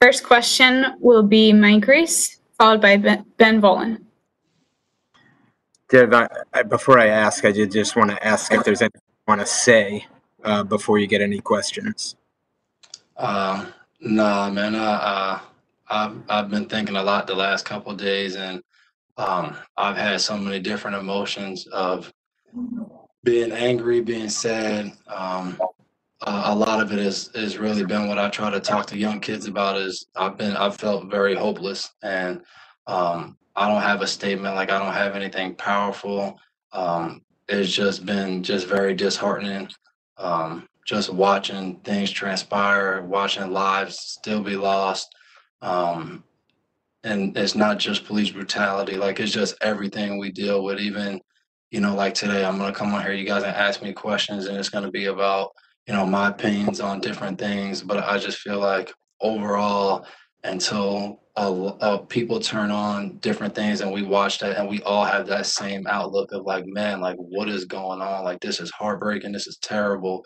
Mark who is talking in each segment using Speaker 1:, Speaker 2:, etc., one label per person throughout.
Speaker 1: First question will be Mike Reiss, followed by Ben, ben Volin.
Speaker 2: Dev, I, I, before I ask, I did just want to ask if there's anything you want to say uh, before you get any questions.
Speaker 3: Uh, nah, man. I, uh, I've I've been thinking a lot the last couple of days, and um, I've had so many different emotions of being angry, being sad. Um, a lot of it is is really been what I try to talk to young kids about. Is I've been I've felt very hopeless, and um, I don't have a statement like I don't have anything powerful. Um, it's just been just very disheartening. Um, just watching things transpire, watching lives still be lost. Um, and it's not just police brutality, like it's just everything we deal with. Even, you know, like today, I'm gonna come on here, you guys, and ask me questions, and it's gonna be about, you know, my opinions on different things. But I just feel like overall, until uh, people turn on different things and we watch that and we all have that same outlook of like man like what is going on? Like this is heartbreaking. This is terrible.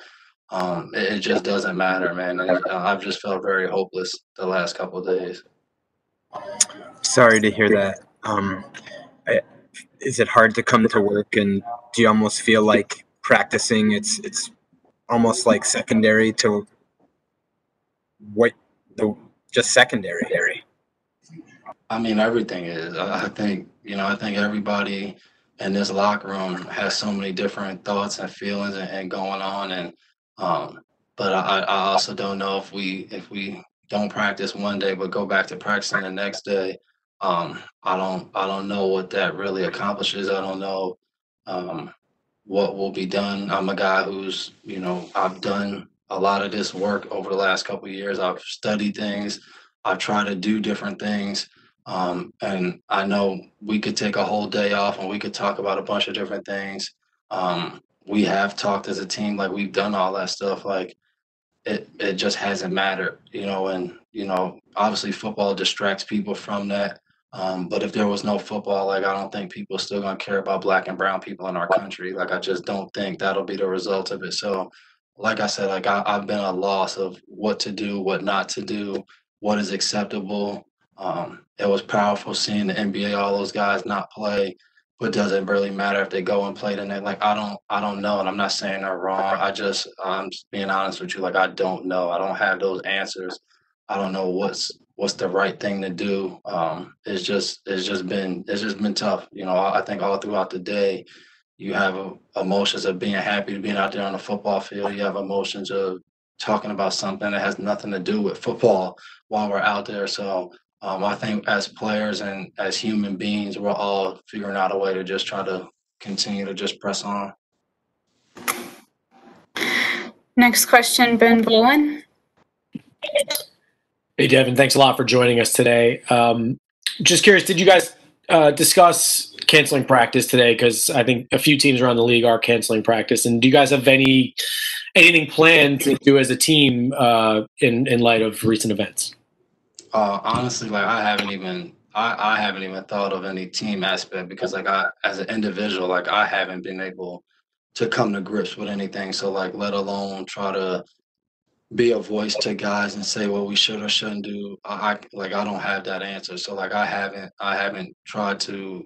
Speaker 3: Um it, it just doesn't matter man. Uh, i've just felt very hopeless the last couple days.
Speaker 2: Sorry to hear that. Um I, is it hard to come to work and do you almost feel like practicing? It's it's almost like secondary to what the just secondary
Speaker 3: I mean, everything is. I think, you know, I think everybody in this locker room has so many different thoughts and feelings and, and going on. And, um, but I, I also don't know if we, if we don't practice one day, but go back to practicing the next day. Um, I don't, I don't know what that really accomplishes. I don't know, um, what will be done. I'm a guy who's, you know, I've done a lot of this work over the last couple years. I've studied things. I've tried to do different things. Um, and I know we could take a whole day off and we could talk about a bunch of different things. Um, we have talked as a team, like we've done all that stuff. Like it, it just hasn't mattered, you know. And you know, obviously, football distracts people from that. Um, but if there was no football, like I don't think people are still gonna care about black and brown people in our country. Like I just don't think that'll be the result of it. So, like I said, like I, I've been a loss of what to do, what not to do, what is acceptable. Um, it was powerful seeing the NBA, all those guys not play, but does it really matter if they go and play tonight? Like I don't, I don't know, and I'm not saying they're wrong. I just, I'm just being honest with you. Like I don't know. I don't have those answers. I don't know what's what's the right thing to do. Um, it's just, it's just been, it's just been tough. You know, I, think all throughout the day, you have emotions of being happy to being out there on the football field. You have emotions of talking about something that has nothing to do with football while we're out there. So um, I think as players and as human beings, we're all figuring out a way to just try to continue to just press on.
Speaker 1: Next question, Ben Volin.
Speaker 4: Hey, Devin, thanks a lot for joining us today. Um, just curious, did you guys uh, discuss canceling practice today? Because I think a few teams around the league are canceling practice. And do you guys have any anything planned to do as a team uh, in in light of recent events?
Speaker 3: Uh, honestly, like I haven't even I, I haven't even thought of any team aspect because like I as an individual, like I haven't been able to come to grips with anything. So like let alone try to be a voice to guys and say what we should or shouldn't do. I, I like I don't have that answer. So like I haven't I haven't tried to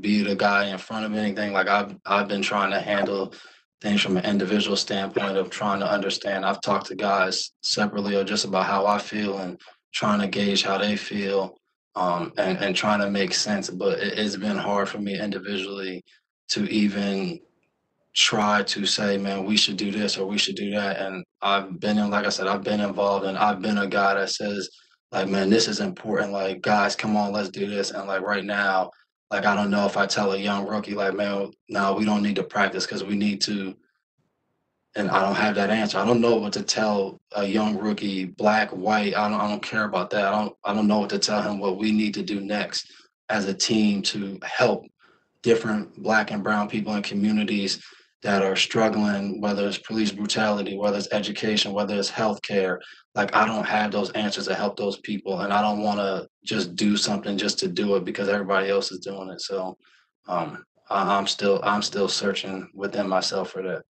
Speaker 3: be the guy in front of anything. Like I've I've been trying to handle things from an individual standpoint of trying to understand. I've talked to guys separately or just about how I feel and trying to gauge how they feel um, and, and trying to make sense. But it, has been hard for me individually to even try to say, man, we should do this or we should do that. And I've been in, like I said, I've been involved and I've been a guy that says, like, man, this is important. Like, guys, come on, let's do this. And like right now, like I don't know if I tell a young rookie, like, man, no, we don't need to practice because we need to and I don't have that answer. I don't know what to tell a young rookie, black, white. I don't, I don't care about that. I don't, I don't know what to tell him. What we need to do next as a team to help different black and brown people in communities that are struggling, whether it's police brutality, whether it's education, whether it's healthcare. Like I don't have those answers to help those people, and I don't want to just do something just to do it because everybody else is doing it. So um, I, I'm still, I'm still searching within myself for that.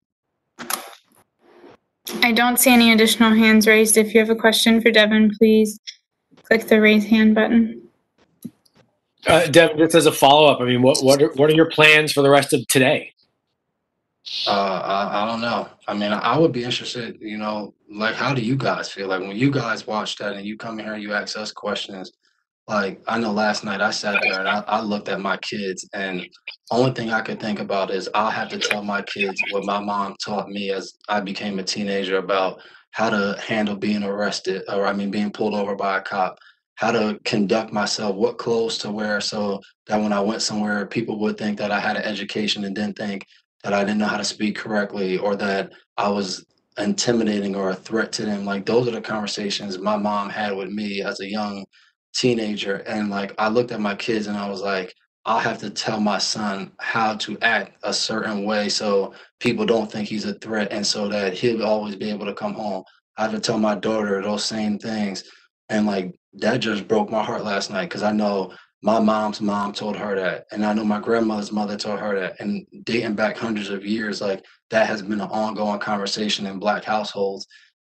Speaker 1: I don't see any additional hands raised. If you have a question for Devin, please click the raise hand button.
Speaker 4: Uh, Devin, just as a follow up, I mean, what what are, what are your plans for the rest of today?
Speaker 3: Uh, I, I don't know. I mean, I would be interested, you know, like, how do you guys feel? Like, when you guys watch that and you come here and you ask us questions, like, I know last night I sat there and I, I looked at my kids, and only thing I could think about is I'll have to tell my kids what my mom taught me as I became a teenager about how to handle being arrested, or I mean, being pulled over by a cop, how to conduct myself, what clothes to wear, so that when I went somewhere, people would think that I had an education and didn't think that I didn't know how to speak correctly or that I was intimidating or a threat to them. Like those are the conversations my mom had with me as a young teenager. And like I looked at my kids and I was like, I'll have to tell my son how to act a certain way so people don't think he's a threat and so that he'll always be able to come home. I have to tell my daughter those same things. And like that just broke my heart last night because I know my mom's mom told her that and i know my grandmother's mother told her that and dating back hundreds of years like that has been an ongoing conversation in black households.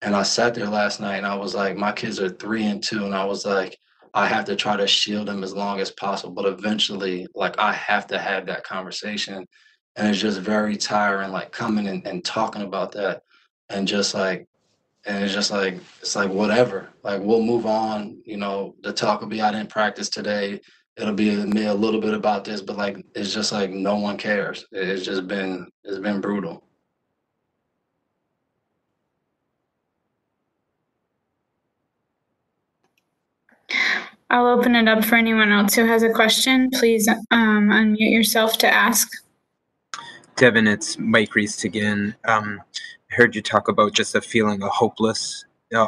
Speaker 3: And i sat there last night and i was like my kids are three and two and i was like i have to try to shield them as long as possible but eventually like i have to have that conversation. And it's just very tiring like coming and, and talking about that and just like and it's just like it's like whatever. Like we'll move on you know the talk will be i didn't practice today it'll be me a little bit about this, but like it's just like no one cares. It's just been it's been brutal.
Speaker 1: I'll open it up for anyone else who has a question. Please um, unmute yourself to ask.
Speaker 2: Devin, it's Mike Reiss again. Um, I heard you talk about just a feeling of hopeless, uh,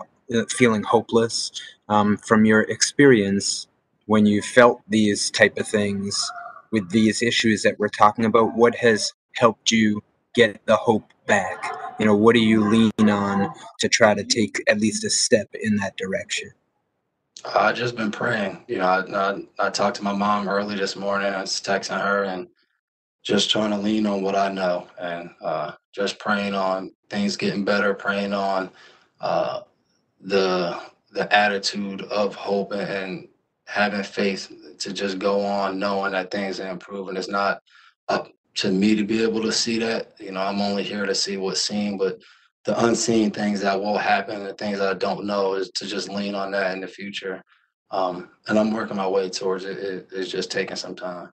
Speaker 2: feeling hopeless. Um, from your experience, when you felt these type of things with these issues that we're talking about what has helped you get the hope back? You know what do you lean on to try to take at least a step in that direction?
Speaker 3: I just been praying. You know I, I, I talked to my mom early this morning. I was texting her and just trying to lean on what i know and uh, just praying on things getting better praying on uh, the the attitude of hope and having faith to just go on knowing that things are improving. It's not up to me to be able to see that. You know, I'm only here to see what's seen, but the unseen things that will happen, the things I don't know, is to just lean on that in the future. Um, and I'm working my way towards it. it. It's just taking some time.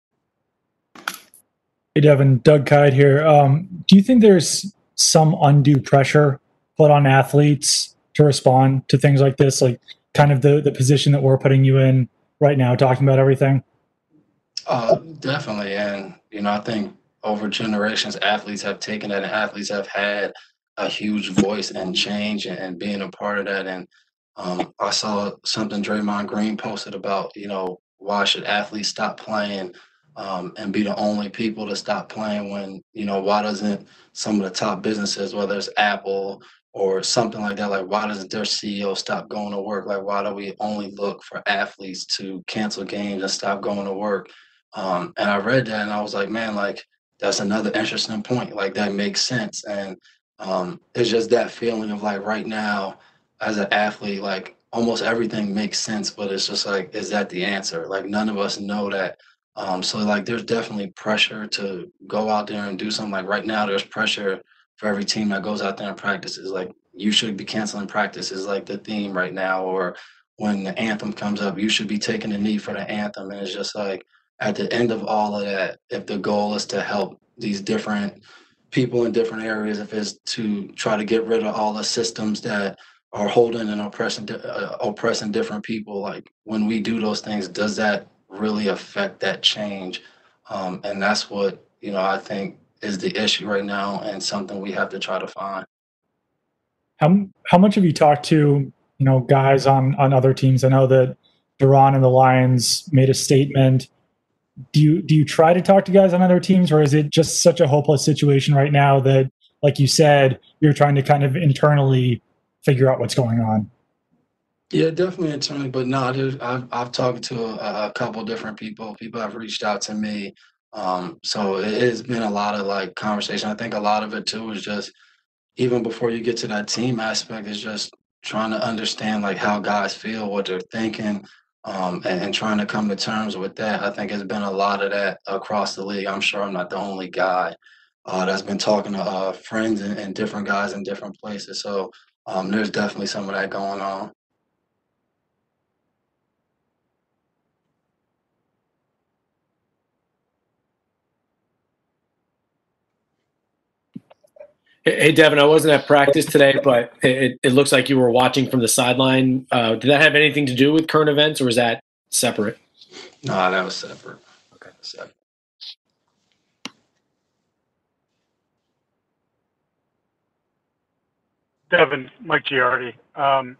Speaker 5: Hey, Devin, Doug Kyed here. Um, do you think there's some undue pressure put on athletes to respond to things like this, like kind of the the position that we're putting you in right now talking about everything?
Speaker 3: Uh, definitely. And, you know, I think over generations, athletes have taken that and athletes have had a huge voice and change and, being a part of that. And um, I saw something Draymond Green posted about, you know, why should athletes stop playing um, and be the only people to stop playing when, you know, why doesn't some of the top businesses, whether it's Apple or something like that. Like, why doesn't their CEO stop going to work? Like, why do we only look for athletes to cancel games and stop going to work? Um, and I read that and I was like, man, like, that's another interesting point. Like, that makes sense. And um, it's just that feeling of like, right now, as an athlete, like, almost everything makes sense, but it's just like, is that the answer? Like, none of us know that. Um, so, like, there's definitely pressure to go out there and do something. Like, right now, there's pressure for every team that goes out there and practices. Like you should be canceling practice is like the theme right now. Or when the anthem comes up, you should be taking a knee for the anthem. And it's just like at the end of all of that, if the goal is to help these different people in different areas, if it's to try to get rid of all the systems that are holding and oppressing uh, oppressing different people, like when we do those things, does that really affect that change? Um, and that's what you know. I think is the issue right now and something we have to try to find.
Speaker 5: How how much have you talked to you know guys on on other teams? I know that Duron and the Lions made a statement. Do you do you try to talk to guys on other teams, or is it just such a hopeless situation right now that, like you said, you're trying to kind of internally figure out what's going on?
Speaker 3: Yeah, definitely internally, but no, I've I've talked to a, a couple different people. People have reached out to me um, so it has been a lot of like conversation. I think a lot of it too is just even before you get to that team aspect, is just trying to understand like how guys feel, what they're thinking, um, and, and trying to come to terms with that. I think there's been a lot of that across the league. I'm sure I'm not the only guy uh, that's been talking to uh, friends and, and different guys in different places. So um, there's definitely some of that going on.
Speaker 4: Hey, Devin, I wasn't at practice today, but it, it looks like you were watching from the sideline. Uh, did that have anything to do with current events, or is that separate?
Speaker 3: No, that was separate.
Speaker 4: Okay.
Speaker 3: Separate.
Speaker 6: Devin, Mike Giardi. Um,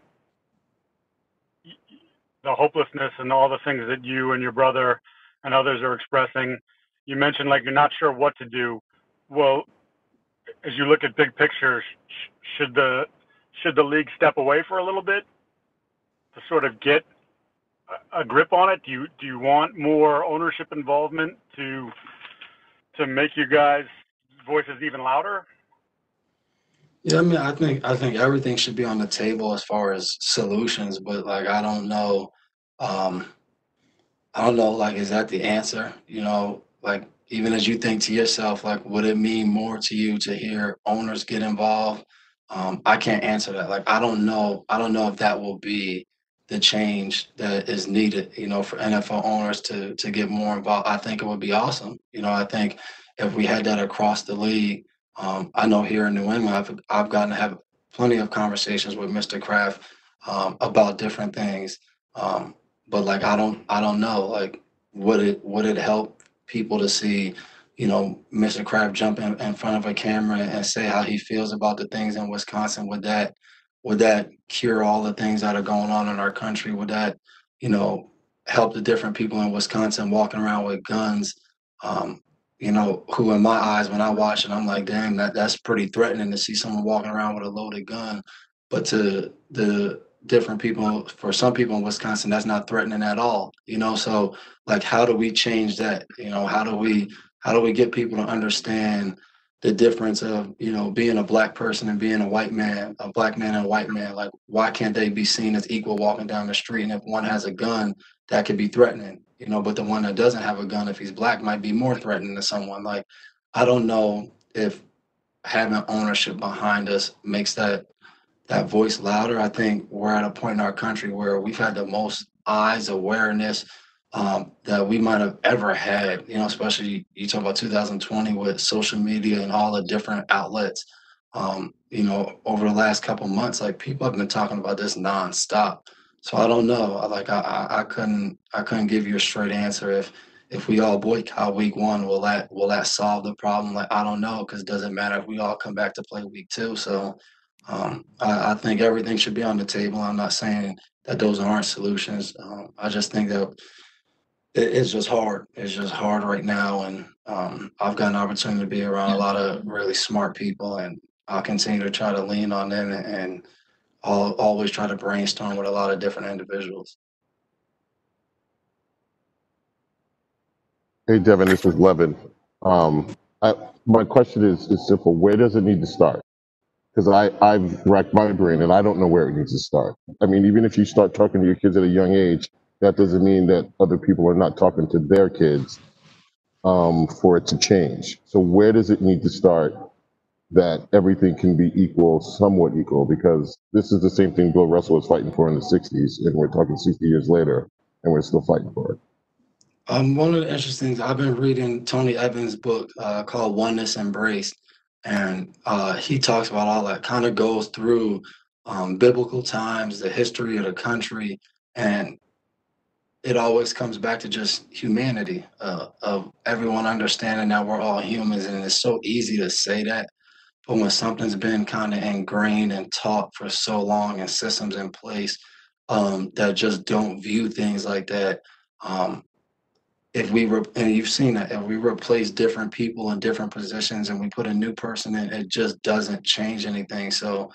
Speaker 6: the hopelessness and all the things that you and your brother and others are expressing. You mentioned like you're not sure what to do. Well, as you look at big picture, sh- should the should the league step away for a little bit to sort of get a, a grip on it? Do you do you want more ownership involvement to to make you guys voices even louder?
Speaker 3: Yeah, I mean, I think I think everything should be on the table as far as solutions, but like I don't know, um, I don't know, like is that the answer? You know, like even as you think to yourself, like would it mean more to you to hear owners get involved? Um, I can't answer that. Like I don't know, I don't know if that will be the change that is needed, you know, for NFL owners to to get more involved. I think it would be awesome. You know, I think if we had that across the league um, I know here in New England, I've I've gotten to have plenty of conversations with Mr. Kraft um, about different things. Um, but like I don't I don't know like would it would it help people to see you know Mr. Kraft jump in, in front of a camera and say how he feels about the things in Wisconsin? Would that would that cure all the things that are going on in our country? Would that you know help the different people in Wisconsin walking around with guns? Um, you know, who in my eyes, when I watch it, I'm like, damn, that that's pretty threatening to see someone walking around with a loaded gun. But to the different people, for some people in Wisconsin, that's not threatening at all. You know, so like, how do we change that? You know, how do we how do we get people to understand the difference of you know being a black person and being a white man, a black man and a white man? Like, why can't they be seen as equal walking down the street? And if one has a gun, that could be threatening you know, but the one that doesn't have a gun, if he's black, might be more threatening to someone. Like, I don't know if having ownership behind us makes that that voice louder. I think we're at a point in our country where we've had the most eyes awareness um, that we might have ever had. You know, especially you talk about 2020 with social media and all the different outlets. Um, you know, over the last couple months, like people have been talking about this nonstop. So I don't know. Like I, I, I couldn't I couldn't give you a straight answer if if we all boycott week one, will that will that solve the problem? Like I don't know because it doesn't matter if we all come back to play week two. So um, I, I, think everything should be on the table. I'm not saying that those aren't solutions. Um, I just think that it, it's just hard. It's just hard right now, and um, I've got an opportunity to be around a lot of really smart people, and I'll continue to try to lean on them and, and I'll always try to brainstorm with a lot of different individuals.
Speaker 7: Hey, Devin, this is Levin. Um, I, my question is, is simple. Where does it need to start? Because I I've racked my brain and I don't know where it needs to start. I mean, even if you start talking to your kids at a young age, that doesn't mean that other people are not talking to their kids um, for it to change. So where does it need to start that everything can be equal, somewhat equal, because this is the same thing Bill Russell was fighting for in the 60s, and we're talking 60 years later, and we're still fighting for it.
Speaker 3: Um, one of the interesting things, I've been reading Tony Evans' book uh, called Oneness Embraced, and uh, he talks about all that, kind of goes through um, biblical times, the history of the country, and it always comes back to just humanity uh, of everyone understanding that we're all humans, and it's so easy to say that but when something's been kind of ingrained and taught for so long and systems in place um, that just don't view things like that, um, if we re- and you've seen that if we replace different people in different positions and we put a new person in, it just doesn't change anything. So,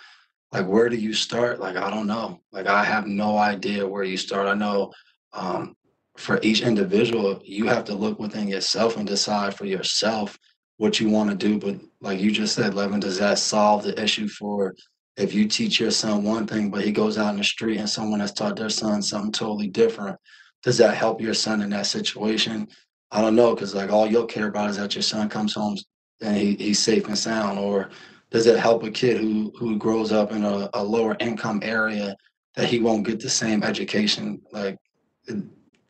Speaker 3: like, where do you start? Like, I don't know. Like, I have no idea where you start. I know um, for each individual, you have to look within yourself and decide for yourself what you want to do. But like you just said, Levin, does that solve the issue for if you teach your son one thing, but he goes out in the street and someone has taught their son something totally different, does that help your son in that situation? I don't know, because like all you'll care about is that your son comes home and he, he's safe and sound, or does it help a kid who who grows up in a, a lower income area that he won't get the same education? Like,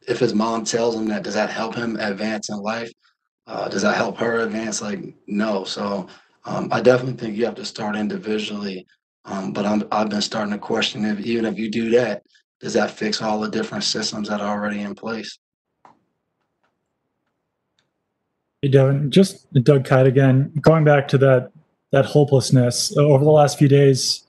Speaker 3: if his mom tells him that, does that help him advance in life? Uh, does that help her advance? Like, no. So um, I definitely think you have to start individually. Um, but I'm, I've been starting to question if even if you do that, does that fix all the different systems that are already in place?
Speaker 5: Hey, Devin, just Doug Kyed again. Going back to that that hopelessness over the last few days,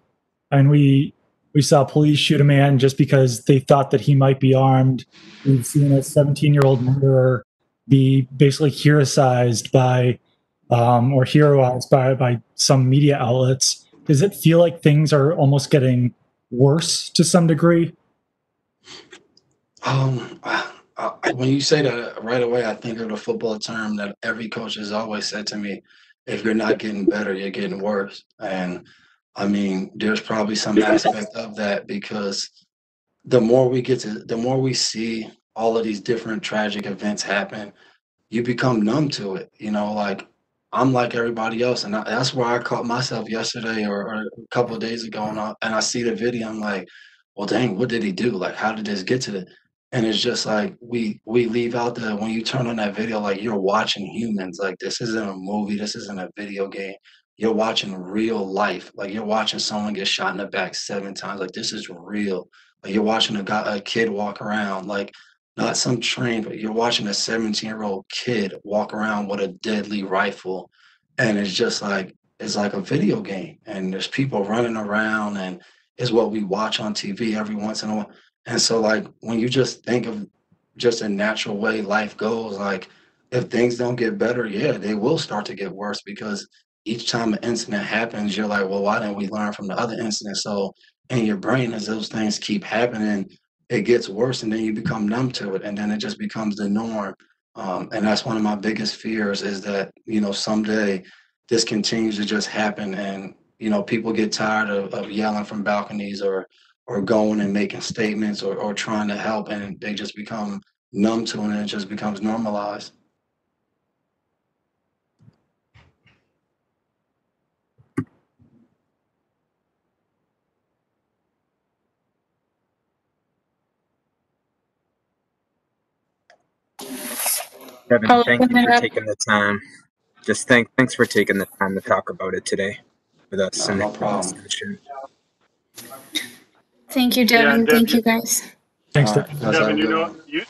Speaker 5: and we we saw police shoot a man just because they thought that he might be armed. We've seen a 17 year old murderer be basically heroicized by um, or heroized by by some media outlets. Does it feel like things are almost getting worse to some degree?
Speaker 3: Um, I, I, when you say that right away, I think of the football term that every coach has always said to me: "If you're not getting better, you're getting worse." And I mean, there's probably some aspect of that because the more we get to, the more we see all of these different tragic events happen, you become numb to it. You know, like I'm like everybody else, and I, that's where I caught myself yesterday or, or a couple of days ago, and I, and I see the video. I'm like, well, dang, what did he do? Like, how did this get to the? And it's just like we we leave out the when you turn on that video, like you're watching humans. Like this isn't a movie, this isn't a video game. You're watching real life. Like you're watching someone get shot in the back seven times. Like this is real. Like you're watching a guy, a kid walk around. Like not some train, but you're watching a 17 year old kid walk around with a deadly rifle. And it's just like, it's like a video game. And there's people running around, and it's what we watch on TV every once in a while. And so, like, when you just think of just a natural way life goes, like, if things don't get better, yeah, they will start to get worse because each time an incident happens, you're like, well, why didn't we learn from the other incident? So, in your brain, as those things keep happening, it gets worse and then you become numb to it and then it just becomes the norm um, and that's one of my biggest fears is that you know someday this continues to just happen and you know people get tired of, of yelling from balconies or or going and making statements or, or trying to help and they just become numb to it and it just becomes normalized
Speaker 2: Kevin,
Speaker 1: I'll
Speaker 2: thank you for
Speaker 1: up.
Speaker 2: taking the time. Just thank thanks for taking the time to talk about it today with us.
Speaker 3: No,
Speaker 2: and
Speaker 3: no problem.
Speaker 2: Discussion.
Speaker 1: Thank you,
Speaker 6: Yeah,
Speaker 1: Devin. Thank
Speaker 6: you-
Speaker 1: you, guys.
Speaker 5: Thanks, Devin.
Speaker 3: guys,
Speaker 6: Devin, you know, you